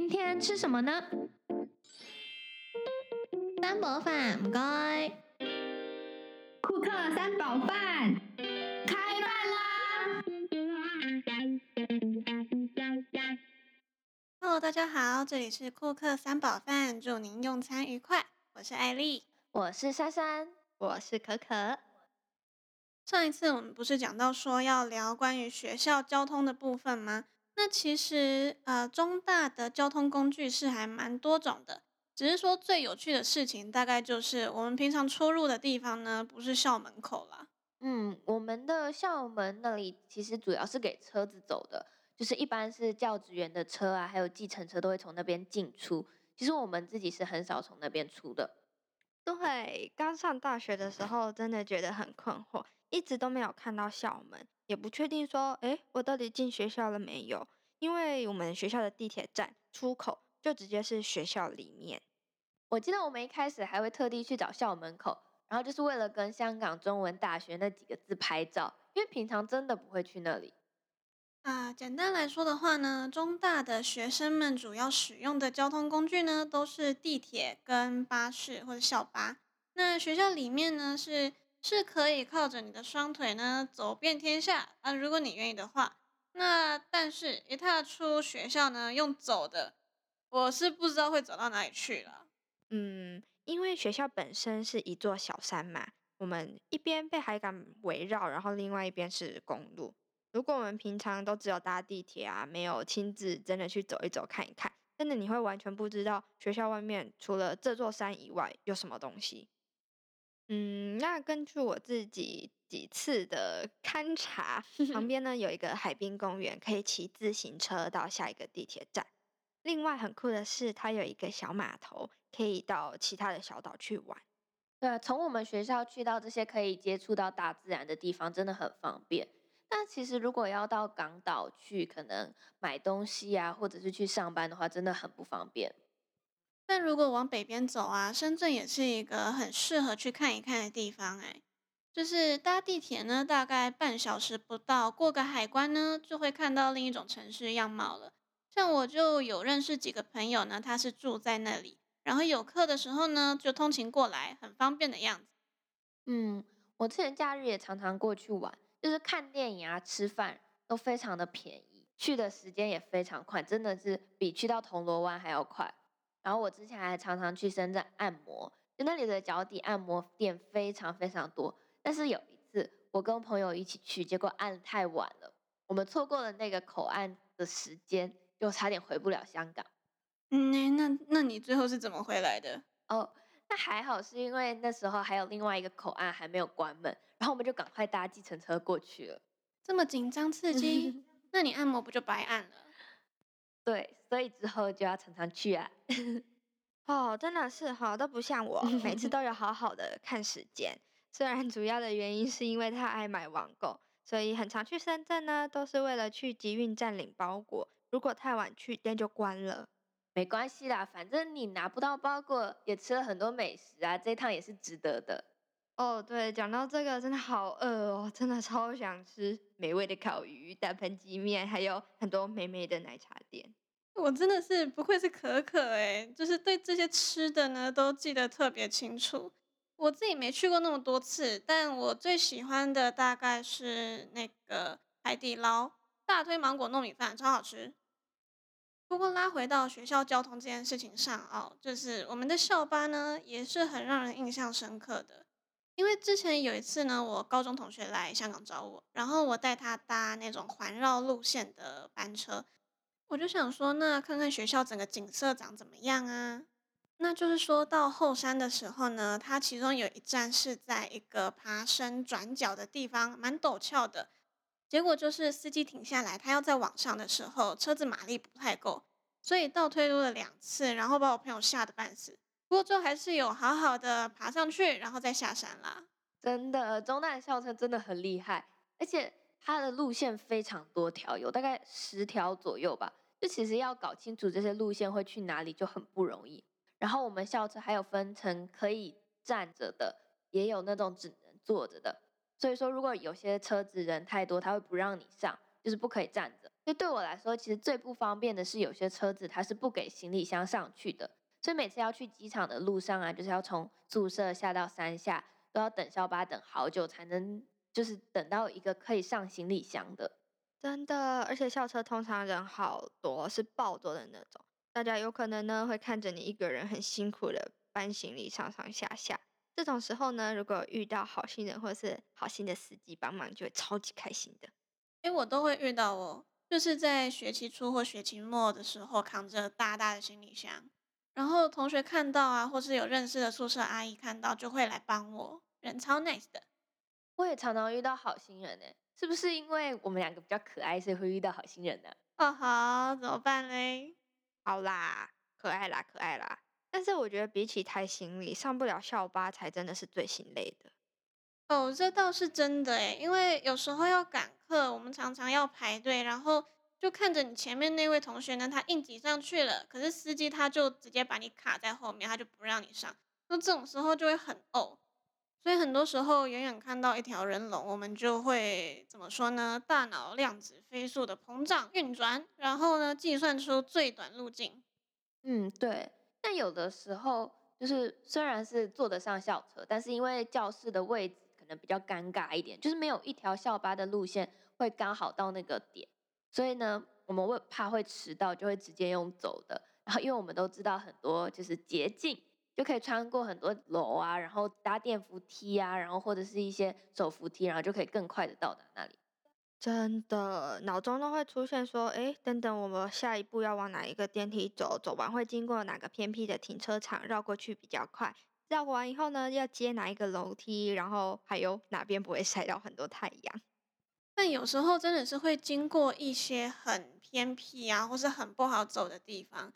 今天吃什么呢？三宝饭，唔该。库克三宝饭开饭啦！Hello，大家好，这里是库克三宝饭，祝您用餐愉快。我是艾丽，我是珊珊，我是可可。上一次我们不是讲到说要聊关于学校交通的部分吗？那其实呃，中大的交通工具是还蛮多种的，只是说最有趣的事情大概就是我们平常出入的地方呢，不是校门口啦。嗯，我们的校门那里其实主要是给车子走的，就是一般是教职员的车啊，还有计程车都会从那边进出。其实我们自己是很少从那边出的。对，刚上大学的时候真的觉得很困惑，一直都没有看到校门。也不确定说，哎，我到底进学校了没有？因为我们学校的地铁站出口就直接是学校里面。我记得我们一开始还会特地去找校门口，然后就是为了跟香港中文大学那几个字拍照，因为平常真的不会去那里。啊，简单来说的话呢，中大的学生们主要使用的交通工具呢，都是地铁跟巴士或者校巴。那学校里面呢是。是可以靠着你的双腿呢走遍天下啊！如果你愿意的话，那但是一踏出学校呢，用走的，我是不知道会走到哪里去了。嗯，因为学校本身是一座小山嘛，我们一边被海港围绕，然后另外一边是公路。如果我们平常都只有搭地铁啊，没有亲自真的去走一走看一看，真的你会完全不知道学校外面除了这座山以外有什么东西。嗯，那根据我自己几次的勘察，旁 边呢有一个海滨公园，可以骑自行车到下一个地铁站。另外很酷的是，它有一个小码头，可以到其他的小岛去玩。对啊，从我们学校去到这些可以接触到大自然的地方，真的很方便。那其实如果要到港岛去，可能买东西啊，或者是去上班的话，真的很不方便。但如果往北边走啊，深圳也是一个很适合去看一看的地方哎。就是搭地铁呢，大概半小时不到，过个海关呢，就会看到另一种城市样貌了。像我就有认识几个朋友呢，他是住在那里，然后有课的时候呢，就通勤过来，很方便的样子。嗯，我之前假日也常常过去玩，就是看电影啊、吃饭都非常的便宜，去的时间也非常快，真的是比去到铜锣湾还要快。然后我之前还常常去深圳按摩，就那里的脚底按摩店非常非常多。但是有一次我跟朋友一起去，结果按太晚了，我们错过了那个口岸的时间，就差点回不了香港。嗯，那那你最后是怎么回来的？哦，那还好，是因为那时候还有另外一个口岸还没有关门，然后我们就赶快搭计程车过去了。这么紧张刺激，那你按摩不就白按了？对，所以之后就要常常去啊。哦，真的是哈，都不像我，每次都有好好的看时间。虽然主要的原因是因为太爱买网购，所以很常去深圳呢，都是为了去集运站领包裹。如果太晚去，店就关了。没关系啦，反正你拿不到包裹，也吃了很多美食啊，这趟也是值得的。哦，对，讲到这个，真的好饿哦，真的超想吃美味的烤鱼、大盆鸡面，还有很多美美的奶茶店。我真的是不愧是可可哎，就是对这些吃的呢都记得特别清楚。我自己没去过那么多次，但我最喜欢的大概是那个海底捞大推芒果糯米饭，超好吃。不过拉回到学校交通这件事情上哦，就是我们的校巴呢也是很让人印象深刻的。因为之前有一次呢，我高中同学来香港找我，然后我带他搭那种环绕路线的班车，我就想说，那看看学校整个景色长怎么样啊？那就是说到后山的时候呢，它其中有一站是在一个爬升转角的地方，蛮陡峭的。结果就是司机停下来，他要在往上的时候，车子马力不太够，所以倒退路了两次，然后把我朋友吓得半死。不过最后还是有好好的爬上去，然后再下山啦。真的，中大的校车真的很厉害，而且它的路线非常多条，有大概十条左右吧。就其实要搞清楚这些路线会去哪里就很不容易。然后我们校车还有分成可以站着的，也有那种只能坐着的。所以说，如果有些车子人太多，他会不让你上，就是不可以站着。所以对我来说，其实最不方便的是有些车子它是不给行李箱上去的，所以每次要去机场的路上啊，就是要从宿舍下到山下，都要等校巴等好久才能，就是等到一个可以上行李箱的。真的，而且校车通常人好多，是爆多的那种，大家有可能呢会看着你一个人很辛苦的搬行李上上下下。这种时候呢，如果遇到好心人或是好心的司机帮忙，就会超级开心的。诶，我都会遇到哦，就是在学期初或学期末的时候，扛着大大的行李箱，然后同学看到啊，或是有认识的宿舍阿姨看到，就会来帮我，人超 nice 的。我也常常遇到好心人呢，是不是因为我们两个比较可爱，所以会遇到好心人呢？哦好，怎么办嘞？好啦，可爱啦，可爱啦。但是我觉得比起抬行李，上不了校巴才真的是最心累的。哦，这倒是真的诶，因为有时候要赶课，我们常常要排队，然后就看着你前面那位同学呢，他硬挤上去了，可是司机他就直接把你卡在后面，他就不让你上，那这种时候就会很呕。所以很多时候远远看到一条人龙，我们就会怎么说呢？大脑量子飞速的膨胀运转，然后呢计算出最短路径。嗯，对。但有的时候就是虽然是坐得上校车，但是因为教室的位置可能比较尴尬一点，就是没有一条校巴的路线会刚好到那个点，所以呢，我们会怕会迟到，就会直接用走的。然后因为我们都知道很多就是捷径。就可以穿过很多楼啊，然后搭电扶梯啊，然后或者是一些手扶梯，然后就可以更快的到达那里。真的，脑中都会出现说，哎，等等，我们下一步要往哪一个电梯走？走完会经过哪个偏僻的停车场？绕过去比较快。绕完以后呢，要接哪一个楼梯？然后还有哪边不会晒到很多太阳？但有时候真的是会经过一些很偏僻啊，或是很不好走的地方。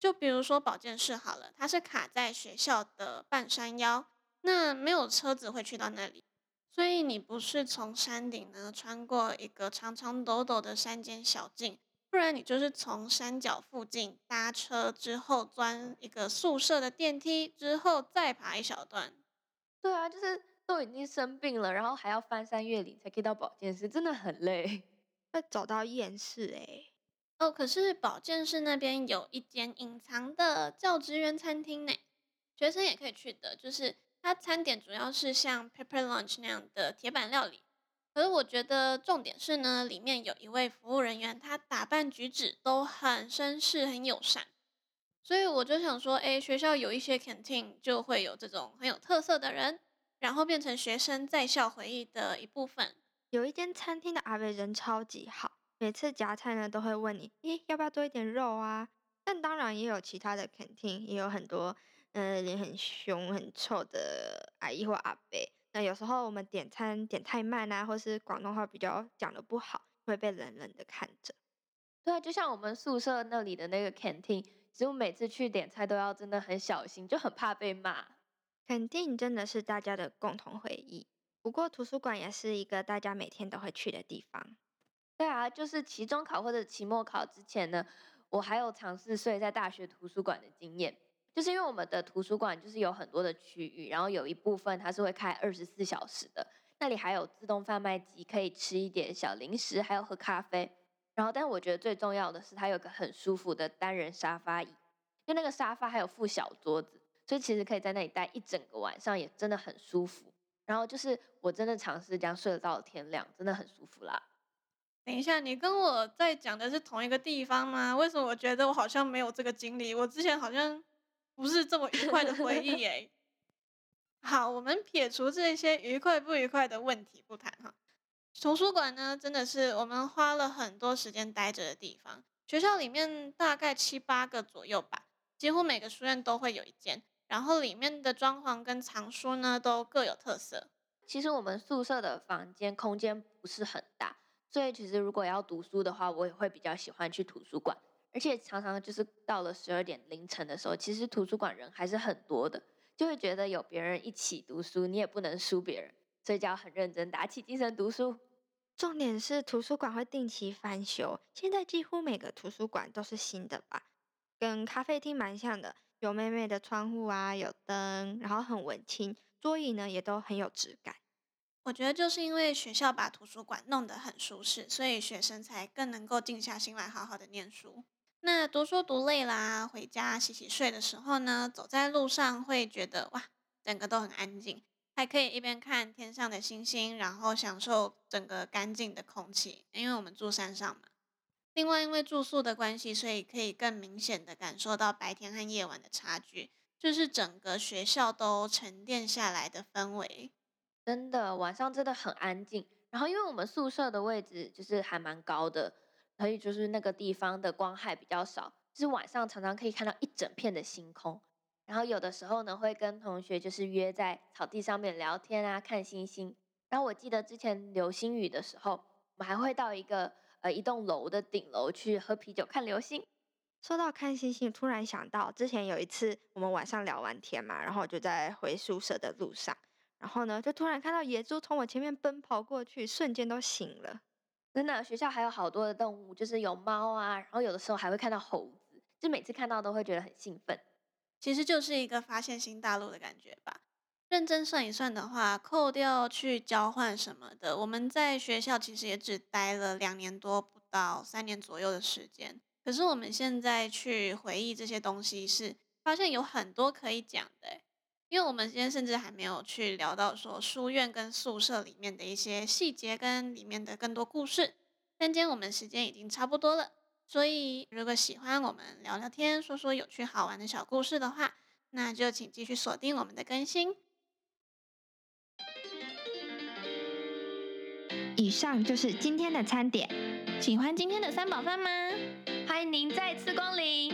就比如说保健室好了，它是卡在学校的半山腰，那没有车子会去到那里，所以你不是从山顶呢穿过一个长长陡陡的山间小径，不然你就是从山脚附近搭车之后钻一个宿舍的电梯，之后再爬一小段。对啊，就是都已经生病了，然后还要翻山越岭才可以到保健室，真的很累，会走到厌世哎。哦，可是保健室那边有一间隐藏的教职员餐厅呢，学生也可以去的。就是它餐点主要是像 Pepper Lunch 那样的铁板料理，可是我觉得重点是呢，里面有一位服务人员，他打扮举止都很绅士、很友善，所以我就想说，哎，学校有一些 canteen 就会有这种很有特色的人，然后变成学生在校回忆的一部分。有一间餐厅的阿伟人超级好。每次夹菜呢，都会问你，咦，要不要多一点肉啊？但当然也有其他的肯定，也有很多，嗯，脸很凶、很臭的阿姨或阿伯。那有时候我们点餐点太慢啊，或是广东话比较讲的不好，会被冷冷的看着。对啊，就像我们宿舍那里的那个 canteen，其实我每次去点菜都要真的很小心，就很怕被骂。肯定真的是大家的共同回忆。不过图书馆也是一个大家每天都会去的地方。对啊，就是期中考或者期末考之前呢，我还有尝试睡在大学图书馆的经验。就是因为我们的图书馆就是有很多的区域，然后有一部分它是会开二十四小时的，那里还有自动贩卖机，可以吃一点小零食，还有喝咖啡。然后，但我觉得最重要的是，它有个很舒服的单人沙发椅，就那个沙发还有附小桌子，所以其实可以在那里待一整个晚上，也真的很舒服。然后就是我真的尝试这样睡到天亮，真的很舒服啦。等一下，你跟我在讲的是同一个地方吗？为什么我觉得我好像没有这个经历？我之前好像不是这么愉快的回忆 耶。好，我们撇除这些愉快不愉快的问题不谈哈。图书馆呢，真的是我们花了很多时间待着的地方。学校里面大概七八个左右吧，几乎每个书院都会有一间。然后里面的装潢跟藏书呢，都各有特色。其实我们宿舍的房间空间不是很大。所以其实如果要读书的话，我也会比较喜欢去图书馆，而且常常就是到了十二点凌晨的时候，其实图书馆人还是很多的，就会觉得有别人一起读书，你也不能输别人，所以就要很认真，打起精神读书。重点是图书馆会定期翻修，现在几乎每个图书馆都是新的吧，跟咖啡厅蛮像的，有妹妹的窗户啊，有灯，然后很文青，桌椅呢也都很有质感。我觉得就是因为学校把图书馆弄得很舒适，所以学生才更能够静下心来好好的念书。那读书读累啦，回家洗洗睡的时候呢，走在路上会觉得哇，整个都很安静，还可以一边看天上的星星，然后享受整个干净的空气。因为我们住山上嘛。另外，因为住宿的关系，所以可以更明显的感受到白天和夜晚的差距，就是整个学校都沉淀下来的氛围。真的，晚上真的很安静。然后，因为我们宿舍的位置就是还蛮高的。所以就是那个地方的光害比较少，就是晚上常常可以看到一整片的星空。然后有的时候呢，会跟同学就是约在草地上面聊天啊，看星星。然后我记得之前流星雨的时候，我们还会到一个呃一栋楼的顶楼去喝啤酒看流星。说到看星星，突然想到之前有一次我们晚上聊完天嘛，然后我就在回宿舍的路上，然后呢就突然看到野猪从我前面奔跑过去，瞬间都醒了。真的，学校还有好多的动物，就是有猫啊，然后有的时候还会看到猴子，就每次看到都会觉得很兴奋。其实就是一个发现新大陆的感觉吧。认真算一算的话，扣掉去交换什么的，我们在学校其实也只待了两年多，不到三年左右的时间。可是我们现在去回忆这些东西，是发现有很多可以讲的。因为我们今天甚至还没有去聊到说书院跟宿舍里面的一些细节跟里面的更多故事，但今天我们时间已经差不多了，所以如果喜欢我们聊聊天、说说有趣好玩的小故事的话，那就请继续锁定我们的更新。以上就是今天的餐点，喜欢今天的三宝饭吗？欢迎您再次光临。